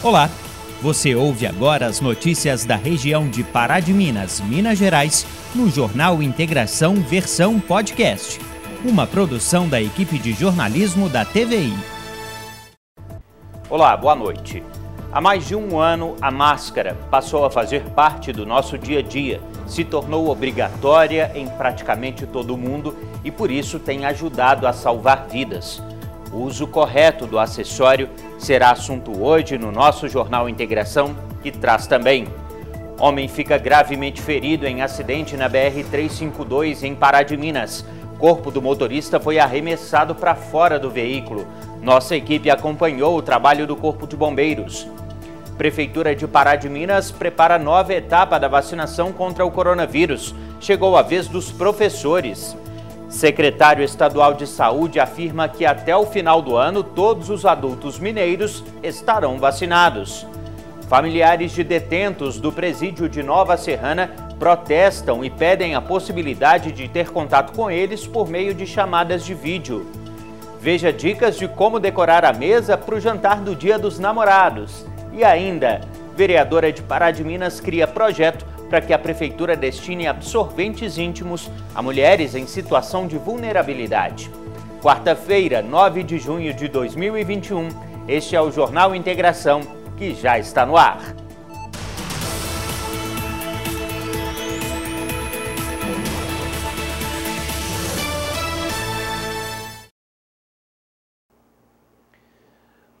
Olá, você ouve agora as notícias da região de Pará de Minas, Minas Gerais, no Jornal Integração Versão Podcast, uma produção da equipe de jornalismo da TVI. Olá, boa noite. Há mais de um ano, a máscara passou a fazer parte do nosso dia a dia, se tornou obrigatória em praticamente todo mundo e por isso tem ajudado a salvar vidas. O uso correto do acessório será assunto hoje no nosso Jornal Integração, que traz também. Homem fica gravemente ferido em acidente na BR-352 em Pará de Minas. Corpo do motorista foi arremessado para fora do veículo. Nossa equipe acompanhou o trabalho do Corpo de Bombeiros. Prefeitura de Pará de Minas prepara nova etapa da vacinação contra o coronavírus. Chegou a vez dos professores. Secretário Estadual de Saúde afirma que até o final do ano todos os adultos mineiros estarão vacinados. Familiares de detentos do presídio de Nova Serrana protestam e pedem a possibilidade de ter contato com eles por meio de chamadas de vídeo. Veja dicas de como decorar a mesa para o jantar do Dia dos Namorados. E ainda, vereadora de Pará de Minas cria projeto para que a Prefeitura destine absorventes íntimos a mulheres em situação de vulnerabilidade. Quarta-feira, 9 de junho de 2021, este é o Jornal Integração, que já está no ar.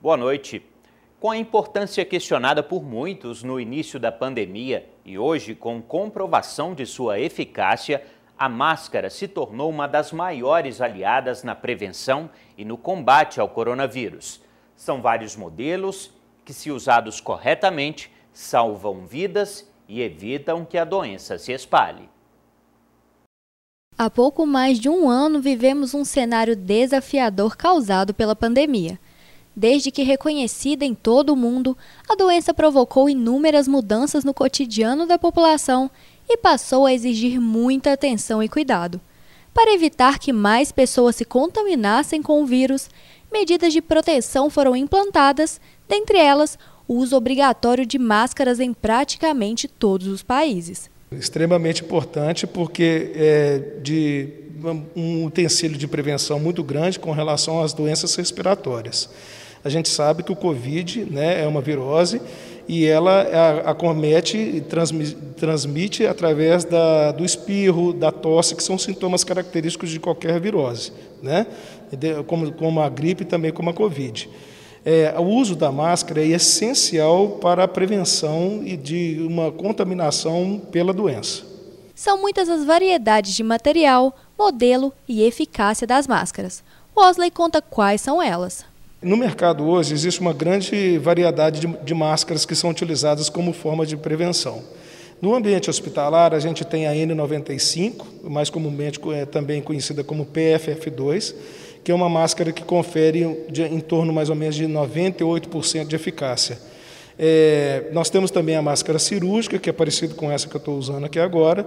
Boa noite. Com a importância questionada por muitos no início da pandemia e hoje com comprovação de sua eficácia, a máscara se tornou uma das maiores aliadas na prevenção e no combate ao coronavírus. São vários modelos que, se usados corretamente, salvam vidas e evitam que a doença se espalhe. Há pouco mais de um ano vivemos um cenário desafiador causado pela pandemia. Desde que reconhecida em todo o mundo, a doença provocou inúmeras mudanças no cotidiano da população e passou a exigir muita atenção e cuidado. Para evitar que mais pessoas se contaminassem com o vírus, medidas de proteção foram implantadas, dentre elas, o uso obrigatório de máscaras em praticamente todos os países. Extremamente importante porque é de um utensílio de prevenção muito grande com relação às doenças respiratórias. A gente sabe que o Covid né, é uma virose e ela acomete e transmite, transmite através da, do espirro, da tosse, que são sintomas característicos de qualquer virose, né? como, como a gripe e também como a Covid. É, o uso da máscara é essencial para a prevenção de uma contaminação pela doença. São muitas as variedades de material, modelo e eficácia das máscaras. Osley conta quais são elas. No mercado hoje existe uma grande variedade de, de, máscaras que são utilizadas como forma de prevenção. No ambiente hospitalar, a gente tem a N95, mais comumente é, também conhecida como PFF2, que é uma máscara que confere de, em torno mais ou menos de 98% de eficácia. É, nós temos também a máscara cirúrgica, que é parecida com essa que eu estou usando aqui agora,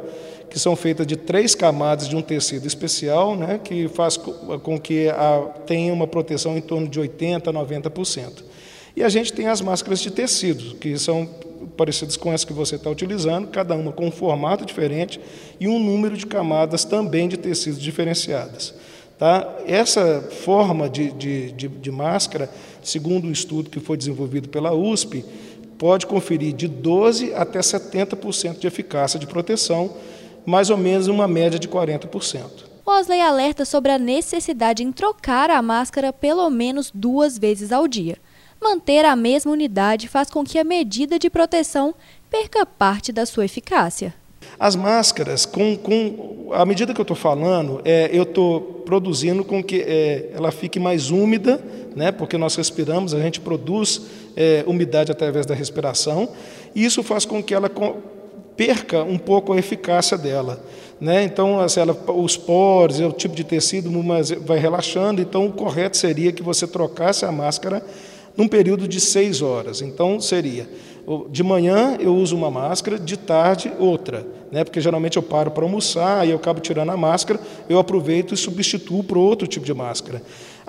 que são feitas de três camadas de um tecido especial, né, que faz com que a, tenha uma proteção em torno de 80% a 90%. E a gente tem as máscaras de tecido, que são parecidas com essa que você está utilizando, cada uma com um formato diferente e um número de camadas também de tecidos diferenciadas. Tá? Essa forma de, de, de, de máscara, segundo um estudo que foi desenvolvido pela USP, pode conferir de 12% até 70% de eficácia de proteção, mais ou menos uma média de 40%. Osley alerta sobre a necessidade em trocar a máscara pelo menos duas vezes ao dia. Manter a mesma unidade faz com que a medida de proteção perca parte da sua eficácia. As máscaras, com, com à medida que eu estou falando, é, eu estou produzindo com que é, ela fique mais úmida, né, porque nós respiramos, a gente produz é, umidade através da respiração, e isso faz com que ela perca um pouco a eficácia dela. Né? Então, assim, ela, os poros, o tipo de tecido vai relaxando, então o correto seria que você trocasse a máscara num período de seis horas. Então, seria de manhã eu uso uma máscara, de tarde outra, né? porque geralmente eu paro para almoçar e eu acabo tirando a máscara, eu aproveito e substituo por outro tipo de máscara.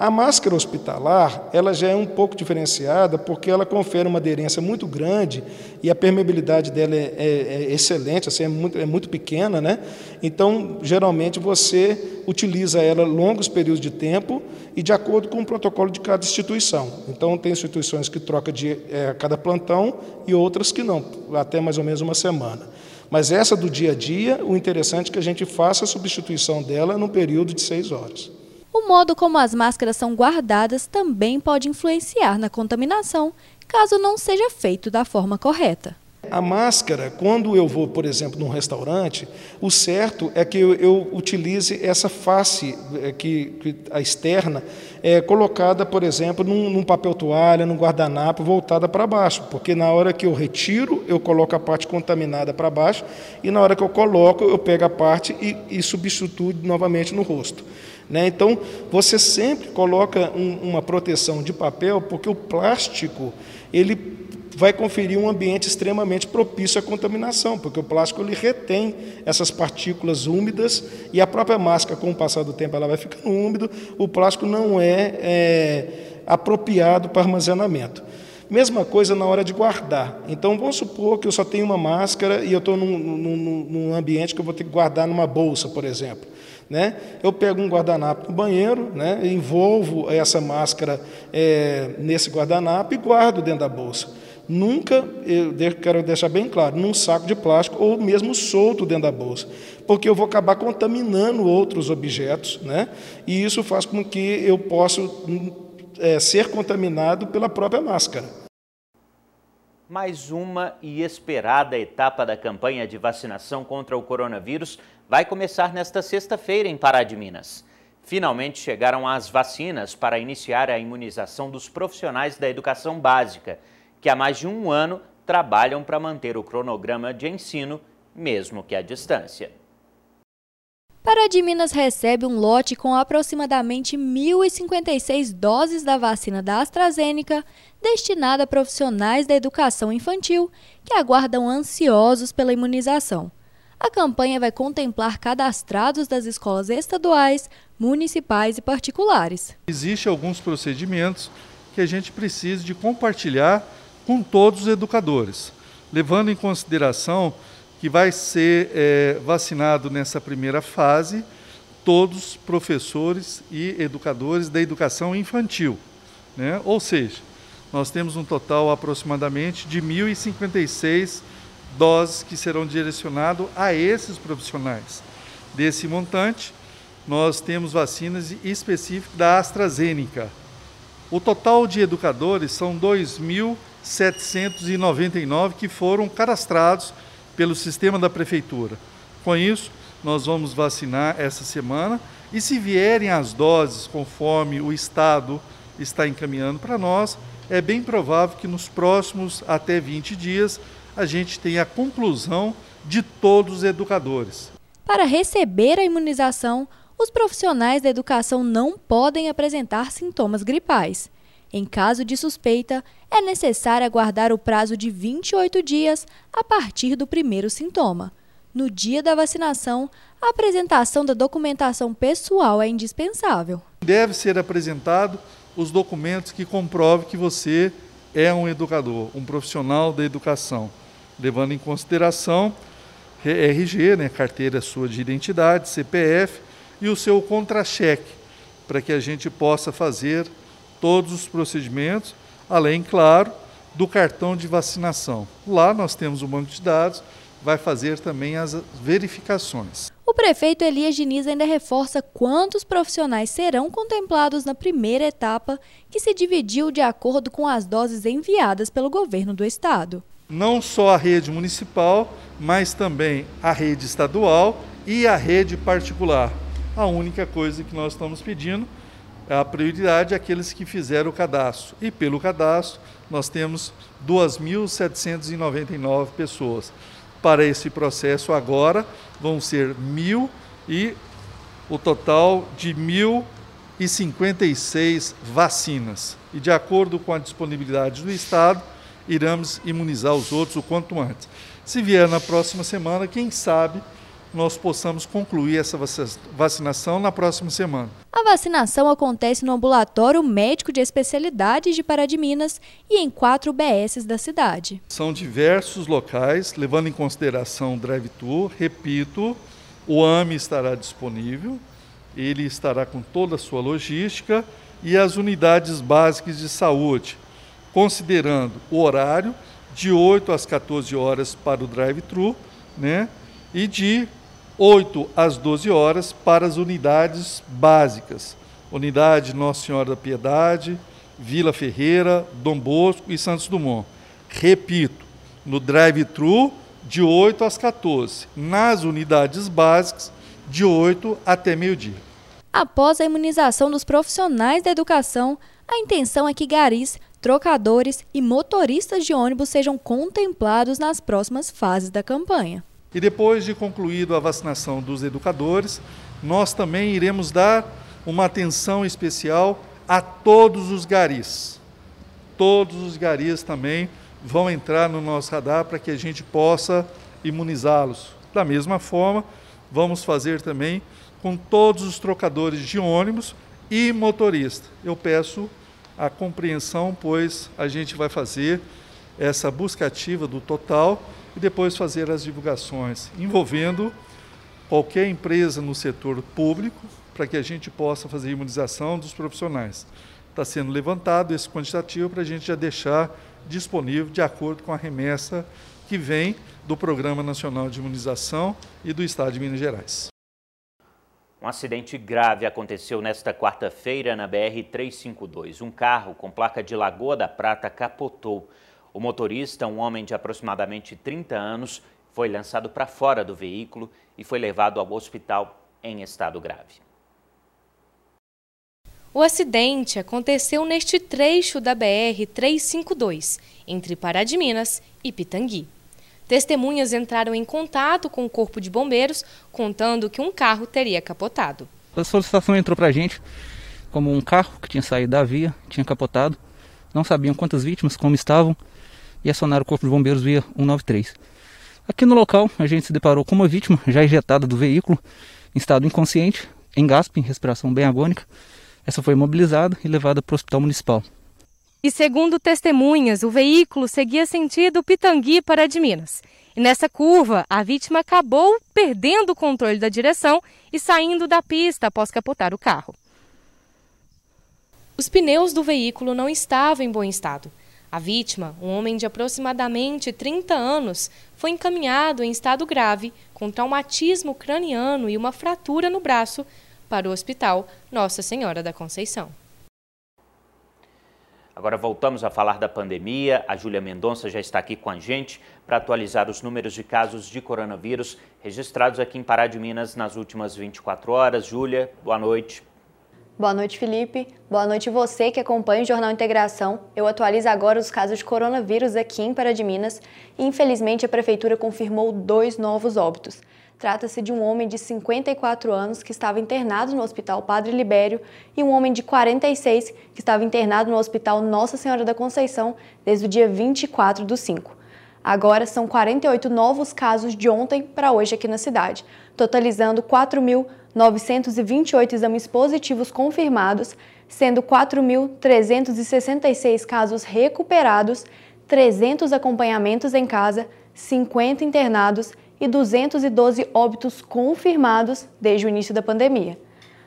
A máscara hospitalar, ela já é um pouco diferenciada porque ela confere uma aderência muito grande e a permeabilidade dela é, é, é excelente, assim, é, muito, é muito pequena, né? Então, geralmente você utiliza ela longos períodos de tempo e de acordo com o protocolo de cada instituição. Então, tem instituições que trocam de é, cada plantão e outras que não, até mais ou menos uma semana. Mas essa do dia a dia, o interessante é que a gente faça a substituição dela num período de seis horas. O modo como as máscaras são guardadas também pode influenciar na contaminação, caso não seja feito da forma correta. A máscara, quando eu vou, por exemplo, num restaurante, o certo é que eu, eu utilize essa face é, que, que a externa é colocada, por exemplo, num, num papel toalha, num guardanapo, voltada para baixo, porque na hora que eu retiro, eu coloco a parte contaminada para baixo e na hora que eu coloco, eu pego a parte e, e substituo novamente no rosto. Né? Então, você sempre coloca um, uma proteção de papel, porque o plástico ele vai conferir um ambiente extremamente propício à contaminação, porque o plástico ele retém essas partículas úmidas e a própria máscara, com o passar do tempo, ela vai ficando úmido. O plástico não é, é apropriado para armazenamento. Mesma coisa na hora de guardar. Então, vamos supor que eu só tenho uma máscara e eu estou num, num, num ambiente que eu vou ter que guardar numa bolsa, por exemplo. Né? Eu pego um guardanapo no banheiro, né? envolvo essa máscara é, nesse guardanapo e guardo dentro da bolsa. Nunca, eu quero deixar bem claro, num saco de plástico ou mesmo solto dentro da bolsa, porque eu vou acabar contaminando outros objetos, né? e isso faz com que eu possa é, ser contaminado pela própria máscara. Mais uma e esperada etapa da campanha de vacinação contra o coronavírus vai começar nesta sexta-feira em Pará de Minas. Finalmente chegaram as vacinas para iniciar a imunização dos profissionais da educação básica, que há mais de um ano trabalham para manter o cronograma de ensino, mesmo que à distância. Pará de Minas recebe um lote com aproximadamente 1.056 doses da vacina da AstraZeneca, destinada a profissionais da educação infantil que aguardam ansiosos pela imunização. A campanha vai contemplar cadastrados das escolas estaduais, municipais e particulares. Existem alguns procedimentos que a gente precisa de compartilhar com todos os educadores, levando em consideração que vai ser é, vacinado nessa primeira fase todos os professores e educadores da educação infantil. Né? Ou seja, nós temos um total aproximadamente de 1.056 doses que serão direcionadas a esses profissionais. Desse montante, nós temos vacinas específicas da AstraZeneca. O total de educadores são 2.799 que foram cadastrados pelo sistema da prefeitura. Com isso, nós vamos vacinar essa semana e se vierem as doses conforme o Estado está encaminhando para nós, é bem provável que nos próximos até 20 dias a gente tem a conclusão de todos os educadores. Para receber a imunização, os profissionais da educação não podem apresentar sintomas gripais. Em caso de suspeita, é necessário aguardar o prazo de 28 dias a partir do primeiro sintoma. No dia da vacinação, a apresentação da documentação pessoal é indispensável. Deve ser apresentado os documentos que comprovem que você é um educador, um profissional da educação levando em consideração RG, né, carteira sua de identidade, CPF e o seu contra-cheque, para que a gente possa fazer todos os procedimentos, além, claro, do cartão de vacinação. Lá nós temos o banco de dados, vai fazer também as verificações. O prefeito Elias Diniz ainda reforça quantos profissionais serão contemplados na primeira etapa, que se dividiu de acordo com as doses enviadas pelo governo do estado não só a rede municipal, mas também a rede estadual e a rede particular. A única coisa que nós estamos pedindo a prioridade àqueles que fizeram o cadastro. E pelo cadastro, nós temos 2.799 pessoas. Para esse processo agora, vão ser mil e o total de 1.056 vacinas. E de acordo com a disponibilidade do Estado, iremos imunizar os outros o quanto antes. Se vier na próxima semana, quem sabe nós possamos concluir essa vacinação na próxima semana. A vacinação acontece no ambulatório médico de especialidades de Pará de Minas e em quatro BS da cidade. São diversos locais, levando em consideração o drive-thru. Repito, o AME estará disponível, ele estará com toda a sua logística e as unidades básicas de saúde, considerando o horário de 8 às 14 horas para o drive-thru, né? E de 8 às 12 horas para as unidades básicas. Unidade Nossa Senhora da Piedade, Vila Ferreira, Dom Bosco e Santos Dumont. Repito, no drive-thru de 8 às 14, nas unidades básicas de 8 até meio-dia. Após a imunização dos profissionais da educação, a intenção é que garis, trocadores e motoristas de ônibus sejam contemplados nas próximas fases da campanha. E depois de concluído a vacinação dos educadores, nós também iremos dar uma atenção especial a todos os garis. Todos os garis também vão entrar no nosso radar para que a gente possa imunizá-los. Da mesma forma, vamos fazer também com todos os trocadores de ônibus e motorista. Eu peço a compreensão, pois a gente vai fazer essa busca ativa do total e depois fazer as divulgações envolvendo qualquer empresa no setor público para que a gente possa fazer a imunização dos profissionais. Está sendo levantado esse quantitativo para a gente já deixar disponível de acordo com a remessa que vem do Programa Nacional de Imunização e do Estado de Minas Gerais. Um acidente grave aconteceu nesta quarta-feira na BR-352. Um carro com placa de Lagoa da Prata capotou. O motorista, um homem de aproximadamente 30 anos, foi lançado para fora do veículo e foi levado ao hospital em estado grave. O acidente aconteceu neste trecho da BR-352, entre Pará de Minas e Pitangui. Testemunhas entraram em contato com o corpo de bombeiros, contando que um carro teria capotado. A solicitação entrou para a gente como um carro que tinha saído da via, tinha capotado. Não sabiam quantas vítimas, como estavam, e acionaram o Corpo de Bombeiros via 193. Aqui no local, a gente se deparou com uma vítima já ejetada do veículo, em estado inconsciente, em gaspe, em respiração bem agônica. Essa foi imobilizada e levada para o Hospital Municipal. E segundo testemunhas, o veículo seguia sentido Pitangui para de Minas. E nessa curva, a vítima acabou perdendo o controle da direção e saindo da pista após capotar o carro. Os pneus do veículo não estavam em bom estado. A vítima, um homem de aproximadamente 30 anos, foi encaminhado em estado grave, com traumatismo craniano e uma fratura no braço, para o Hospital Nossa Senhora da Conceição. Agora voltamos a falar da pandemia. A Júlia Mendonça já está aqui com a gente para atualizar os números de casos de coronavírus registrados aqui em Pará de Minas nas últimas 24 horas. Júlia, boa noite. Boa noite, Felipe. Boa noite você que acompanha o Jornal Integração. Eu atualizo agora os casos de coronavírus aqui em Pará de Minas infelizmente, a Prefeitura confirmou dois novos óbitos. Trata-se de um homem de 54 anos que estava internado no Hospital Padre Libério e um homem de 46 que estava internado no Hospital Nossa Senhora da Conceição desde o dia 24 do 5. Agora são 48 novos casos de ontem para hoje aqui na cidade, totalizando 4.928 exames positivos confirmados, sendo 4.366 casos recuperados, 300 acompanhamentos em casa, 50 internados e 212 óbitos confirmados desde o início da pandemia.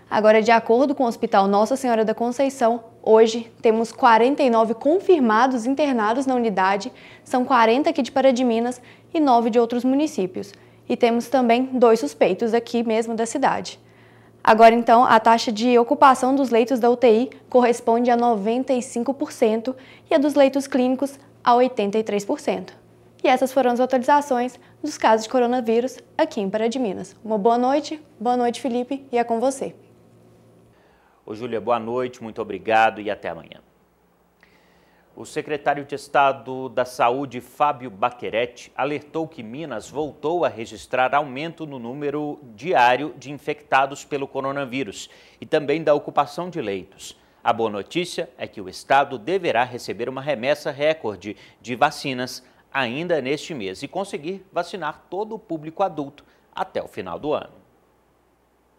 Agora, de acordo com o Hospital Nossa Senhora da Conceição, hoje temos 49 confirmados internados na unidade, são 40 aqui de Pará de Minas e 9 de outros municípios. E temos também dois suspeitos aqui mesmo da cidade. Agora, então, a taxa de ocupação dos leitos da UTI corresponde a 95% e a dos leitos clínicos a 83%. E essas foram as atualizações dos casos de coronavírus aqui em Pará de Minas. Uma boa noite, boa noite, Felipe, e é com você. Ô, Júlia, boa noite, muito obrigado e até amanhã. O secretário de Estado da Saúde, Fábio Baquerete, alertou que Minas voltou a registrar aumento no número diário de infectados pelo coronavírus e também da ocupação de leitos. A boa notícia é que o Estado deverá receber uma remessa recorde de vacinas ainda neste mês e conseguir vacinar todo o público adulto até o final do ano.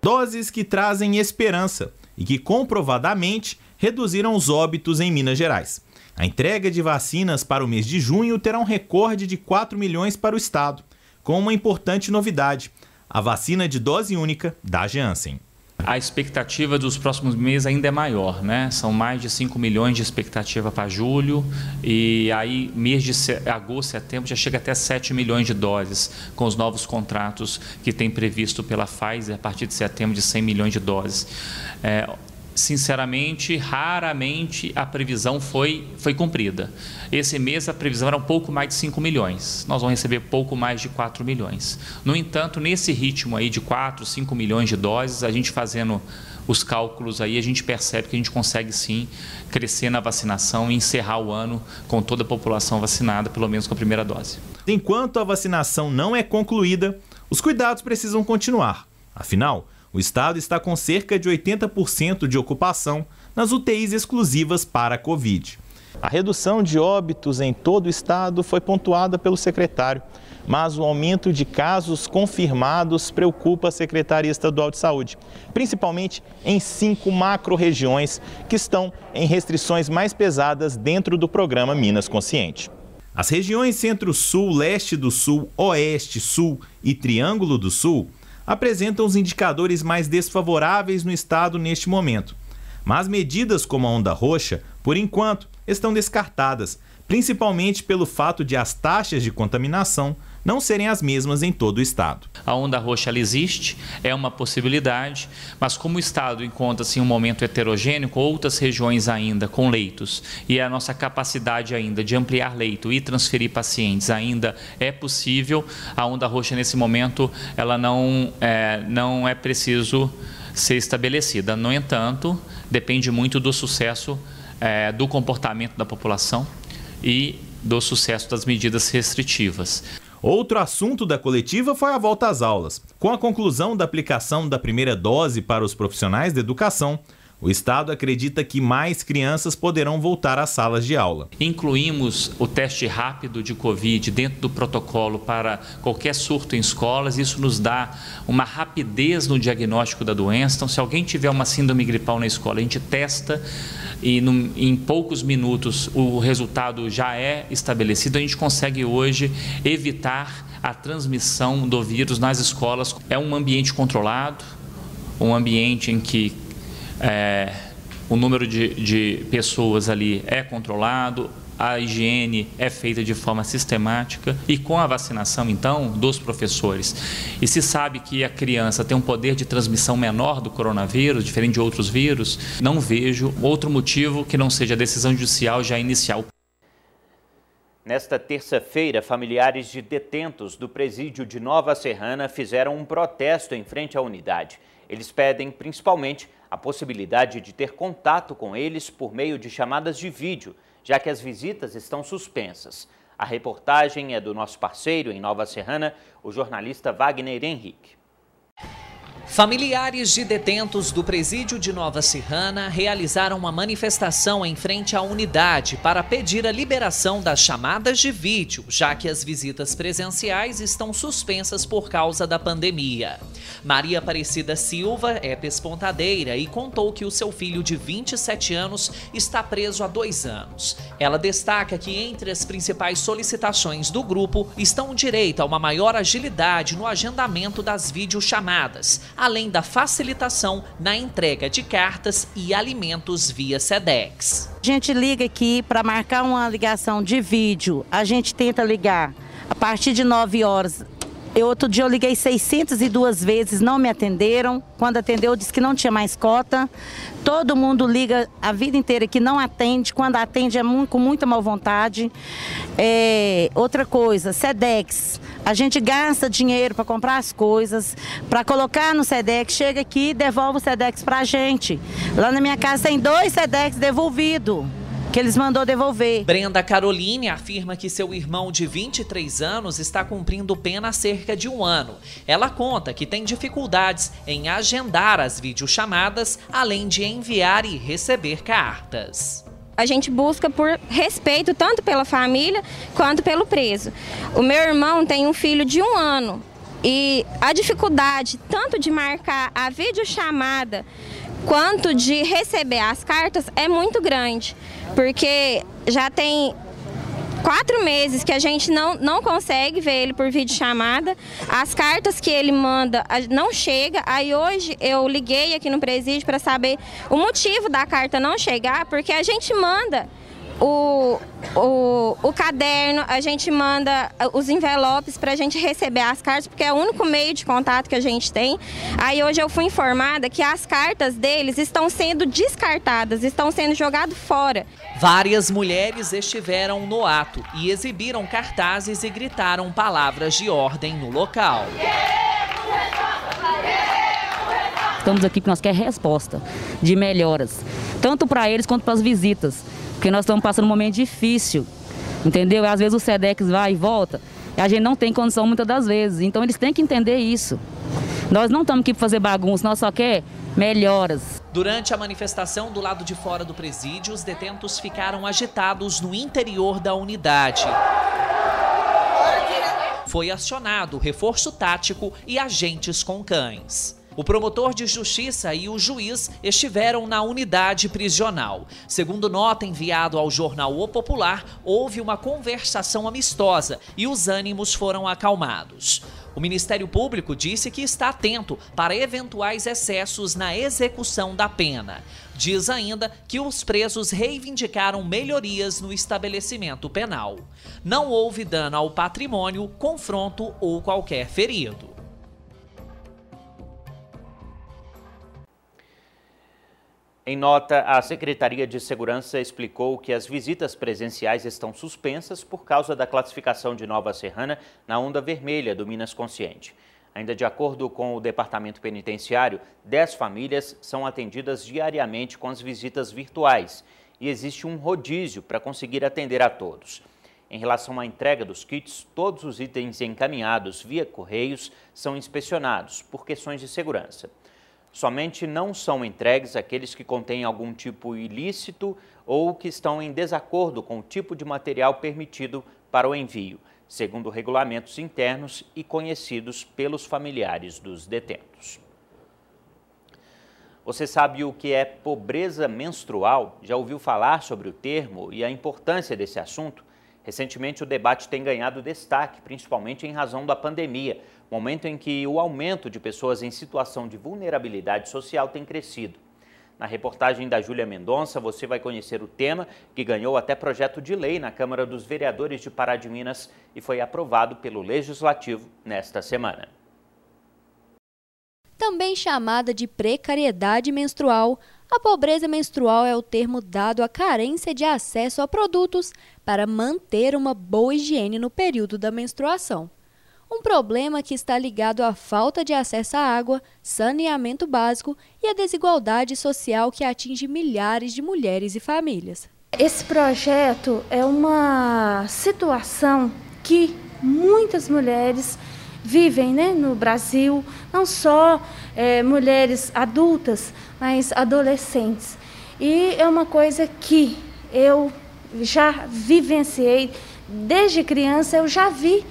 Doses que trazem esperança e que comprovadamente reduziram os óbitos em Minas Gerais. A entrega de vacinas para o mês de junho terá um recorde de 4 milhões para o estado, com uma importante novidade: a vacina de dose única da Janssen. A expectativa dos próximos meses ainda é maior, né? São mais de 5 milhões de expectativa para julho e aí mês de agosto, setembro já chega até 7 milhões de doses com os novos contratos que tem previsto pela Pfizer a partir de setembro de 100 milhões de doses. É, sinceramente, raramente a previsão foi, foi cumprida. Esse mês a previsão era um pouco mais de 5 milhões. Nós vamos receber pouco mais de 4 milhões. No entanto, nesse ritmo aí de 4, 5 milhões de doses, a gente fazendo os cálculos aí, a gente percebe que a gente consegue sim crescer na vacinação e encerrar o ano com toda a população vacinada, pelo menos com a primeira dose. Enquanto a vacinação não é concluída, os cuidados precisam continuar. Afinal, o estado está com cerca de 80% de ocupação nas UTIs exclusivas para a Covid. A redução de óbitos em todo o estado foi pontuada pelo secretário, mas o aumento de casos confirmados preocupa a Secretaria Estadual de Saúde, principalmente em cinco macro-regiões que estão em restrições mais pesadas dentro do programa Minas Consciente. As regiões Centro-Sul, Leste do Sul, Oeste, Sul e Triângulo do Sul apresentam os indicadores mais desfavoráveis no estado neste momento. Mas medidas como a onda roxa, por enquanto, estão descartadas, principalmente pelo fato de as taxas de contaminação não serem as mesmas em todo o estado. A onda roxa existe, é uma possibilidade, mas como o estado encontra-se em um momento heterogêneo, com outras regiões ainda com leitos, e a nossa capacidade ainda de ampliar leito e transferir pacientes ainda é possível, a onda roxa nesse momento ela não é, não é preciso ser estabelecida. No entanto, depende muito do sucesso é, do comportamento da população e do sucesso das medidas restritivas. Outro assunto da coletiva foi a volta às aulas. Com a conclusão da aplicação da primeira dose para os profissionais da educação, o Estado acredita que mais crianças poderão voltar às salas de aula. Incluímos o teste rápido de Covid dentro do protocolo para qualquer surto em escolas. Isso nos dá uma rapidez no diagnóstico da doença. Então, se alguém tiver uma síndrome gripal na escola, a gente testa e em poucos minutos o resultado já é estabelecido. A gente consegue hoje evitar a transmissão do vírus nas escolas. É um ambiente controlado, um ambiente em que é, o número de, de pessoas ali é controlado, a higiene é feita de forma sistemática e com a vacinação, então, dos professores. E se sabe que a criança tem um poder de transmissão menor do coronavírus, diferente de outros vírus, não vejo outro motivo que não seja a decisão judicial já inicial. Nesta terça-feira, familiares de detentos do presídio de Nova Serrana fizeram um protesto em frente à unidade. Eles pedem, principalmente, a possibilidade de ter contato com eles por meio de chamadas de vídeo, já que as visitas estão suspensas. A reportagem é do nosso parceiro em Nova Serrana, o jornalista Wagner Henrique. Familiares de detentos do presídio de Nova Serrana realizaram uma manifestação em frente à unidade para pedir a liberação das chamadas de vídeo, já que as visitas presenciais estão suspensas por causa da pandemia. Maria Aparecida Silva é pespontadeira e contou que o seu filho de 27 anos está preso há dois anos. Ela destaca que entre as principais solicitações do grupo estão o direito a uma maior agilidade no agendamento das videochamadas além da facilitação na entrega de cartas e alimentos via SEDEX. A gente liga aqui para marcar uma ligação de vídeo. A gente tenta ligar a partir de 9 horas eu, outro dia eu liguei 602 vezes, não me atenderam. Quando atendeu, disse que não tinha mais cota. Todo mundo liga a vida inteira que não atende. Quando atende é muito, com muita mal vontade. É, outra coisa, SEDEX. A gente gasta dinheiro para comprar as coisas, para colocar no SEDEX. Chega aqui e devolve o SEDEX para a gente. Lá na minha casa tem dois SEDEX devolvidos que eles mandou devolver. Brenda Caroline afirma que seu irmão de 23 anos está cumprindo pena há cerca de um ano. Ela conta que tem dificuldades em agendar as videochamadas, além de enviar e receber cartas. A gente busca por respeito tanto pela família quanto pelo preso. O meu irmão tem um filho de um ano E a dificuldade tanto de marcar a videochamada quanto de receber as cartas é muito grande, porque já tem quatro meses que a gente não, não consegue ver ele por videochamada. As cartas que ele manda não chega. Aí hoje eu liguei aqui no presídio para saber o motivo da carta não chegar, porque a gente manda o, o, o caderno, a gente manda os envelopes para a gente receber as cartas, porque é o único meio de contato que a gente tem. Aí hoje eu fui informada que as cartas deles estão sendo descartadas, estão sendo jogadas fora. Várias mulheres estiveram no ato e exibiram cartazes e gritaram palavras de ordem no local. Estamos aqui porque nós queremos resposta de melhoras, tanto para eles quanto para as visitas porque nós estamos passando um momento difícil, entendeu? Às vezes o SEDEX vai e volta, e a gente não tem condição muitas das vezes. Então eles têm que entender isso. Nós não estamos aqui para fazer bagunça, nós só quer melhoras. Durante a manifestação do lado de fora do presídio, os detentos ficaram agitados no interior da unidade. Foi acionado reforço tático e agentes com cães. O promotor de justiça e o juiz estiveram na unidade prisional. Segundo nota enviado ao jornal O Popular, houve uma conversação amistosa e os ânimos foram acalmados. O Ministério Público disse que está atento para eventuais excessos na execução da pena. Diz ainda que os presos reivindicaram melhorias no estabelecimento penal. Não houve dano ao patrimônio, confronto ou qualquer ferido. Em nota, a Secretaria de Segurança explicou que as visitas presenciais estão suspensas por causa da classificação de Nova Serrana na onda vermelha do Minas Consciente. Ainda de acordo com o Departamento Penitenciário, 10 famílias são atendidas diariamente com as visitas virtuais e existe um rodízio para conseguir atender a todos. Em relação à entrega dos kits, todos os itens encaminhados via correios são inspecionados por questões de segurança. Somente não são entregues aqueles que contêm algum tipo ilícito ou que estão em desacordo com o tipo de material permitido para o envio, segundo regulamentos internos e conhecidos pelos familiares dos detentos. Você sabe o que é pobreza menstrual? Já ouviu falar sobre o termo e a importância desse assunto? Recentemente, o debate tem ganhado destaque, principalmente em razão da pandemia, momento em que o aumento de pessoas em situação de vulnerabilidade social tem crescido. Na reportagem da Júlia Mendonça, você vai conhecer o tema, que ganhou até projeto de lei na Câmara dos Vereadores de Pará de Minas e foi aprovado pelo Legislativo nesta semana. Também chamada de precariedade menstrual, a pobreza menstrual é o termo dado à carência de acesso a produtos para manter uma boa higiene no período da menstruação. Um problema que está ligado à falta de acesso à água, saneamento básico e à desigualdade social que atinge milhares de mulheres e famílias. Esse projeto é uma situação que muitas mulheres vivem né, no Brasil, não só é, mulheres adultas, mas adolescentes. E é uma coisa que eu já vivenciei desde criança, eu já vi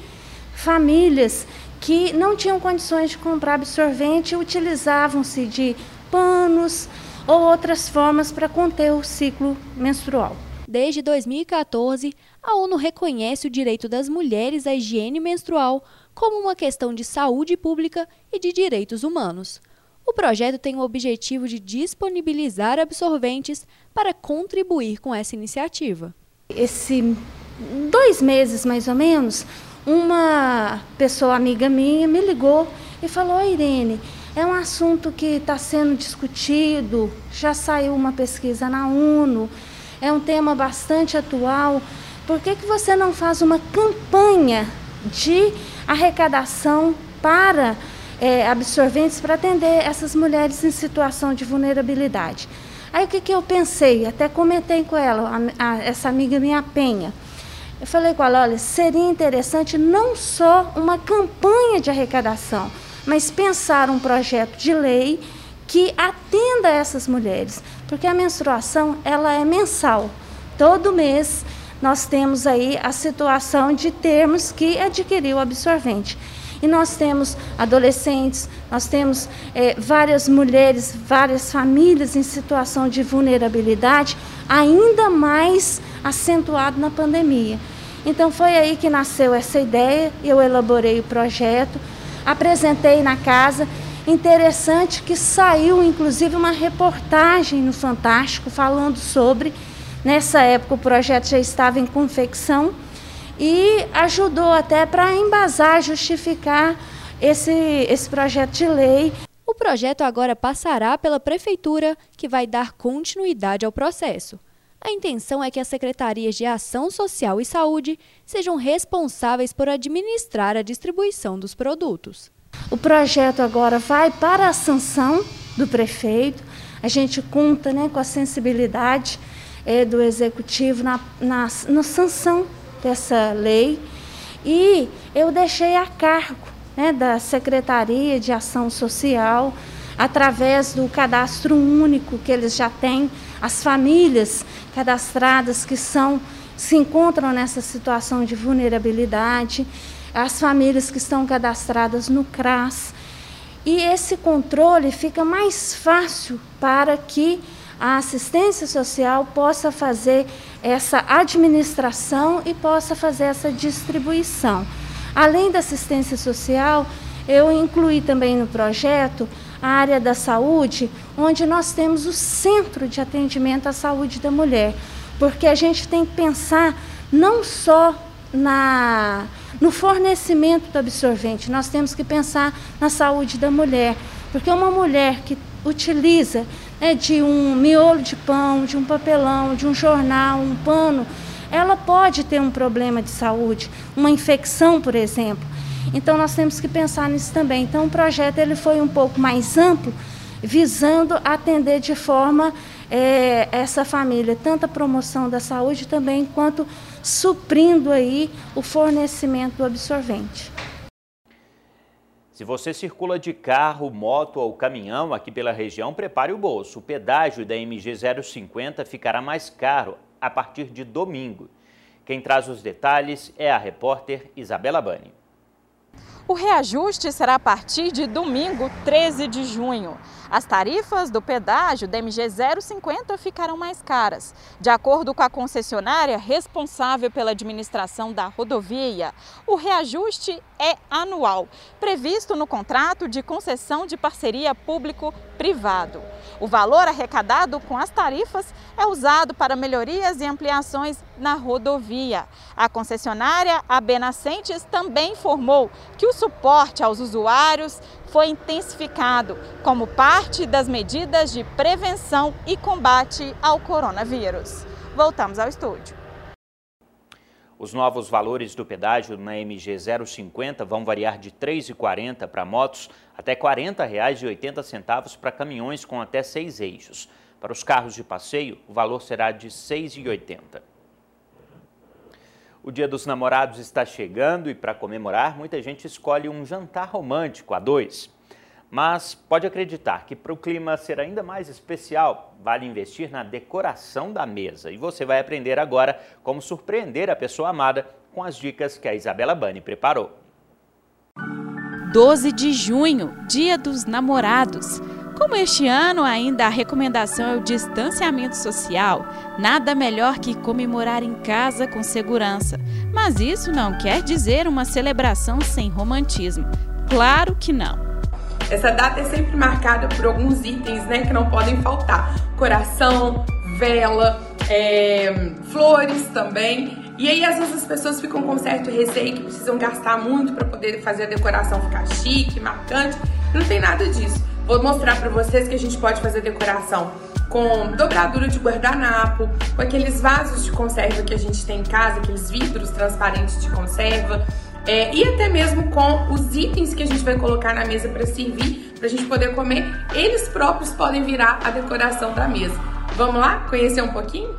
famílias que não tinham condições de comprar absorvente utilizavam-se de panos ou outras formas para conter o ciclo menstrual. Desde 2014, a ONU reconhece o direito das mulheres à higiene menstrual como uma questão de saúde pública e de direitos humanos. O projeto tem o objetivo de disponibilizar absorventes para contribuir com essa iniciativa. Esse dois meses mais ou menos, uma pessoa amiga minha me ligou e falou: Irene, é um assunto que está sendo discutido, já saiu uma pesquisa na ONU, é um tema bastante atual. Por que, que você não faz uma campanha de arrecadação para é, absorventes para atender essas mulheres em situação de vulnerabilidade. Aí o que, que eu pensei? Até comentei com ela, a, a, essa amiga minha Penha. Eu falei com ela, olha, seria interessante não só uma campanha de arrecadação, mas pensar um projeto de lei que atenda essas mulheres, porque a menstruação ela é mensal. Todo mês nós temos aí a situação de termos que adquirir o absorvente. E nós temos adolescentes, nós temos é, várias mulheres, várias famílias em situação de vulnerabilidade, ainda mais acentuado na pandemia. Então foi aí que nasceu essa ideia, eu elaborei o projeto, apresentei na casa. Interessante que saiu inclusive uma reportagem no Fantástico falando sobre. Nessa época o projeto já estava em confecção e ajudou até para embasar, justificar esse, esse projeto de lei. O projeto agora passará pela Prefeitura, que vai dar continuidade ao processo. A intenção é que as secretarias de Ação Social e Saúde sejam responsáveis por administrar a distribuição dos produtos. O projeto agora vai para a sanção do prefeito. A gente conta né, com a sensibilidade é, do executivo na, na, na sanção dessa lei. E eu deixei a cargo né, da Secretaria de Ação Social, através do cadastro único que eles já têm, as famílias cadastradas que são se encontram nessa situação de vulnerabilidade, as famílias que estão cadastradas no CRAS. E esse controle fica mais fácil para que a assistência social possa fazer essa administração e possa fazer essa distribuição. Além da assistência social, eu incluí também no projeto área da saúde, onde nós temos o centro de atendimento à saúde da mulher, porque a gente tem que pensar não só na no fornecimento do absorvente, nós temos que pensar na saúde da mulher, porque uma mulher que utiliza né, de um miolo de pão, de um papelão, de um jornal, um pano, ela pode ter um problema de saúde, uma infecção, por exemplo. Então nós temos que pensar nisso também. Então o projeto ele foi um pouco mais amplo, visando atender de forma é, essa família, tanto a promoção da saúde também quanto suprindo aí o fornecimento do absorvente. Se você circula de carro, moto ou caminhão aqui pela região, prepare o bolso. O pedágio da MG 050 ficará mais caro a partir de domingo. Quem traz os detalhes é a repórter Isabela Bani. O reajuste será a partir de domingo, 13 de junho. As tarifas do pedágio da MG 050 ficarão mais caras. De acordo com a concessionária responsável pela administração da rodovia, o reajuste é anual, previsto no contrato de concessão de parceria público-privado. O valor arrecadado com as tarifas é usado para melhorias e ampliações na rodovia. A concessionária AB Nascentes também informou que o suporte aos usuários foi intensificado como parte das medidas de prevenção e combate ao coronavírus. Voltamos ao estúdio. Os novos valores do pedágio na MG 050 vão variar de R$ 3,40 para motos até R$ 40,80 para caminhões com até seis eixos. Para os carros de passeio, o valor será de R$ 6,80. O Dia dos Namorados está chegando e, para comemorar, muita gente escolhe um jantar romântico a dois. Mas pode acreditar que para o clima ser ainda mais especial, vale investir na decoração da mesa. E você vai aprender agora como surpreender a pessoa amada com as dicas que a Isabela Bani preparou. 12 de junho, Dia dos Namorados. Como este ano ainda a recomendação é o distanciamento social, nada melhor que comemorar em casa com segurança. Mas isso não quer dizer uma celebração sem romantismo. Claro que não. Essa data é sempre marcada por alguns itens né, que não podem faltar: coração, vela, é, flores também. E aí às vezes as pessoas ficam com certo receio que precisam gastar muito para poder fazer a decoração ficar chique, marcante. Não tem nada disso. Vou mostrar para vocês que a gente pode fazer decoração com dobradura de guardanapo, com aqueles vasos de conserva que a gente tem em casa, aqueles vidros transparentes de conserva, é, e até mesmo com os itens que a gente vai colocar na mesa para servir, para a gente poder comer, eles próprios podem virar a decoração da mesa. Vamos lá conhecer um pouquinho?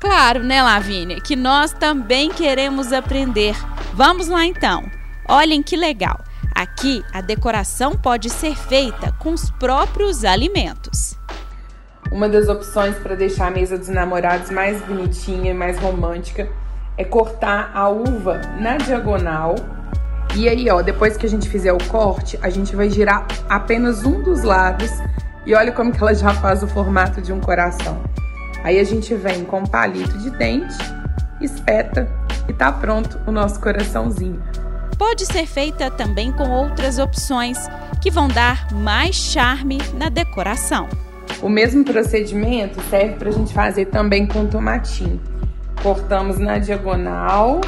Claro, né, Lavínia, que nós também queremos aprender. Vamos lá então. Olhem que legal. Aqui a decoração pode ser feita com os próprios alimentos. Uma das opções para deixar a mesa dos namorados mais bonitinha e mais romântica é cortar a uva na diagonal E aí, ó, depois que a gente fizer o corte, a gente vai girar apenas um dos lados e olha como que ela já faz o formato de um coração. Aí a gente vem com palito de dente, espeta e tá pronto o nosso coraçãozinho. Pode ser feita também com outras opções que vão dar mais charme na decoração. O mesmo procedimento serve para a gente fazer também com tomatinho. Cortamos na diagonal.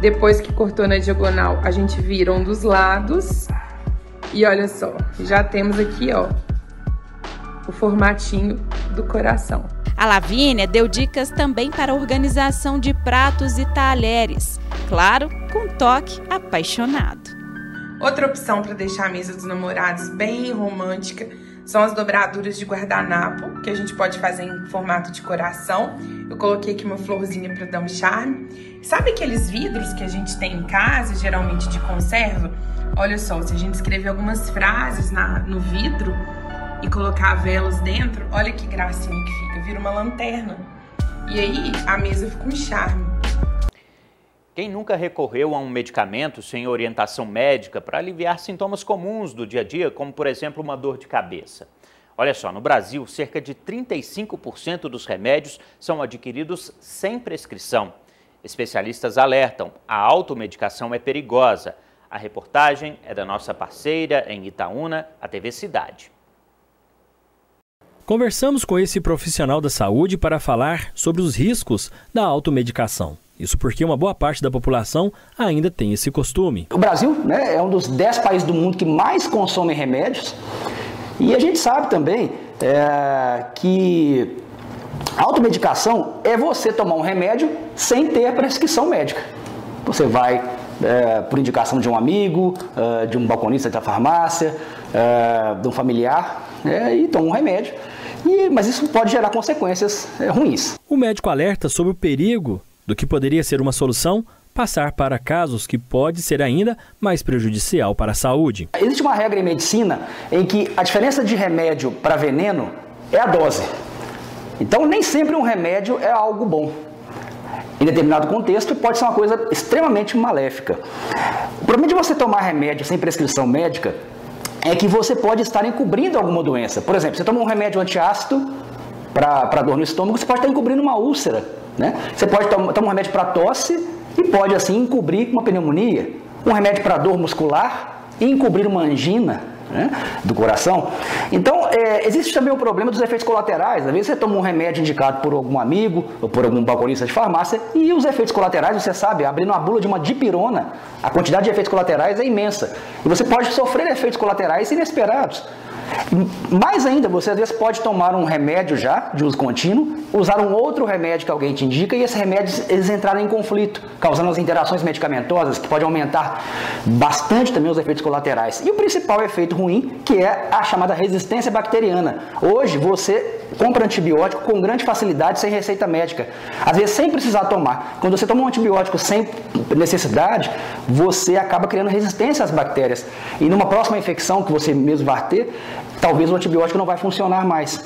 Depois que cortou na diagonal, a gente vira um dos lados. E olha só, já temos aqui, ó, o formatinho do coração. A Lavínia deu dicas também para a organização de pratos e talheres, claro, com toque apaixonado. Outra opção para deixar a mesa dos namorados bem romântica são as dobraduras de guardanapo, que a gente pode fazer em formato de coração. Eu coloquei aqui uma florzinha para dar um charme. Sabe aqueles vidros que a gente tem em casa, geralmente de conserva? Olha só, se a gente escrever algumas frases na, no vidro e colocar velas dentro, olha que gracinha que fica, vira uma lanterna. E aí a mesa fica um charme. Quem nunca recorreu a um medicamento sem orientação médica para aliviar sintomas comuns do dia a dia, como por exemplo uma dor de cabeça? Olha só, no Brasil, cerca de 35% dos remédios são adquiridos sem prescrição. Especialistas alertam: a automedicação é perigosa. A reportagem é da nossa parceira em Itaúna, a TV Cidade. Conversamos com esse profissional da saúde para falar sobre os riscos da automedicação. Isso porque uma boa parte da população ainda tem esse costume. O Brasil né, é um dos 10 países do mundo que mais consomem remédios. E a gente sabe também é, que automedicação é você tomar um remédio sem ter prescrição médica. Você vai é, por indicação de um amigo, é, de um balconista da farmácia, é, de um familiar, né, e toma um remédio. E, mas isso pode gerar consequências é, ruins. O médico alerta sobre o perigo do que poderia ser uma solução passar para casos que pode ser ainda mais prejudicial para a saúde. Existe uma regra em medicina em que a diferença de remédio para veneno é a dose. Então, nem sempre um remédio é algo bom. Em determinado contexto, pode ser uma coisa extremamente maléfica. O problema de você tomar remédio sem prescrição médica é que você pode estar encobrindo alguma doença. Por exemplo, você toma um remédio antiácido para dor no estômago, você pode estar encobrindo uma úlcera né? Você pode tomar, um remédio para tosse e pode assim encobrir uma pneumonia, um remédio para dor muscular e encobrir uma angina né, do coração. Então, é, existe também o problema dos efeitos colaterais. Às vezes você toma um remédio indicado por algum amigo ou por algum balconista de farmácia e os efeitos colaterais, você sabe, abrindo uma bula de uma dipirona, a quantidade de efeitos colaterais é imensa. E você pode sofrer efeitos colaterais inesperados. Mais ainda, você às vezes pode tomar um remédio já, de uso contínuo, usar um outro remédio que alguém te indica e esses remédios eles entrarem em conflito, causando as interações medicamentosas, que pode aumentar bastante também os efeitos colaterais. E o principal efeito ruim, que é a chamada resistência bacteriana. Hoje você compra antibiótico com grande facilidade, sem receita médica. Às vezes sem precisar tomar. Quando você toma um antibiótico sem necessidade, você acaba criando resistência às bactérias. E numa próxima infecção que você mesmo vai ter, talvez o antibiótico não vai funcionar mais.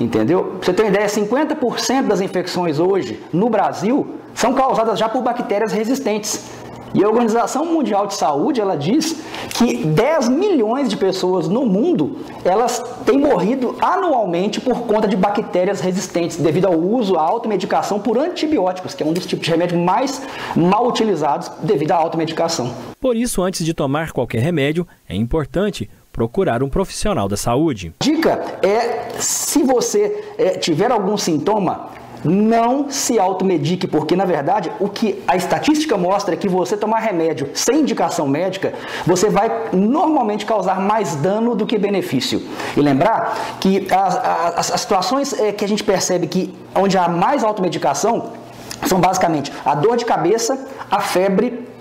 Entendeu? Pra você ter uma ideia, 50% das infecções hoje no Brasil são causadas já por bactérias resistentes. E a Organização Mundial de Saúde, ela diz que 10 milhões de pessoas no mundo, elas têm morrido anualmente por conta de bactérias resistentes, devido ao uso, à automedicação por antibióticos, que é um dos tipos de remédio mais mal utilizados devido à automedicação. Por isso, antes de tomar qualquer remédio, é importante procurar um profissional da saúde. Dica é, se você é, tiver algum sintoma, não se automedique, porque na verdade o que a estatística mostra é que você tomar remédio sem indicação médica, você vai normalmente causar mais dano do que benefício. E lembrar que as, as, as situações é, que a gente percebe que onde há mais automedicação são basicamente a dor de cabeça, a febre,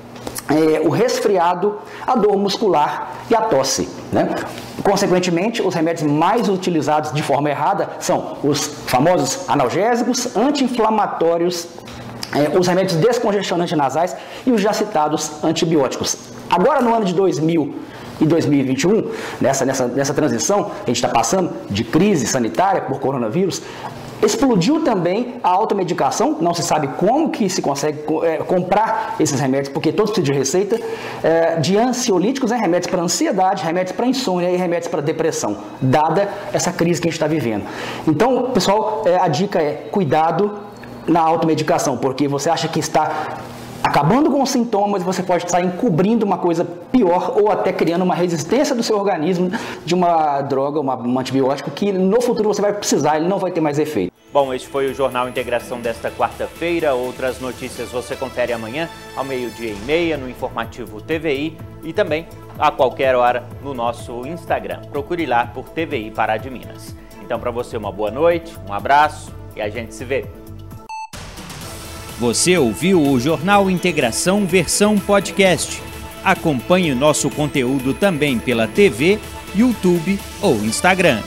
é, o resfriado, a dor muscular e a tosse. Né? Consequentemente, os remédios mais utilizados de forma errada são os famosos analgésicos, anti-inflamatórios, é, os remédios descongestionantes nasais e os já citados antibióticos. Agora, no ano de 2000 e 2021, nessa, nessa, nessa transição que a gente está passando de crise sanitária por coronavírus, Explodiu também a automedicação, não se sabe como que se consegue é, comprar esses remédios, porque todos precisam de receita, é, de ansiolíticos, né, remédios para ansiedade, remédios para insônia e remédios para depressão, dada essa crise que a gente está vivendo. Então, pessoal, é, a dica é cuidado na automedicação, porque você acha que está acabando com os sintomas, você pode estar encobrindo uma coisa pior ou até criando uma resistência do seu organismo de uma droga, uma, um antibiótico que no futuro você vai precisar, ele não vai ter mais efeito. Bom, este foi o Jornal Integração desta quarta-feira. Outras notícias você confere amanhã ao meio-dia e meia no informativo TVI e também a qualquer hora no nosso Instagram. Procure lá por TVI Pará de Minas. Então, para você, uma boa noite, um abraço e a gente se vê. Você ouviu o Jornal Integração versão podcast. Acompanhe nosso conteúdo também pela TV, YouTube ou Instagram.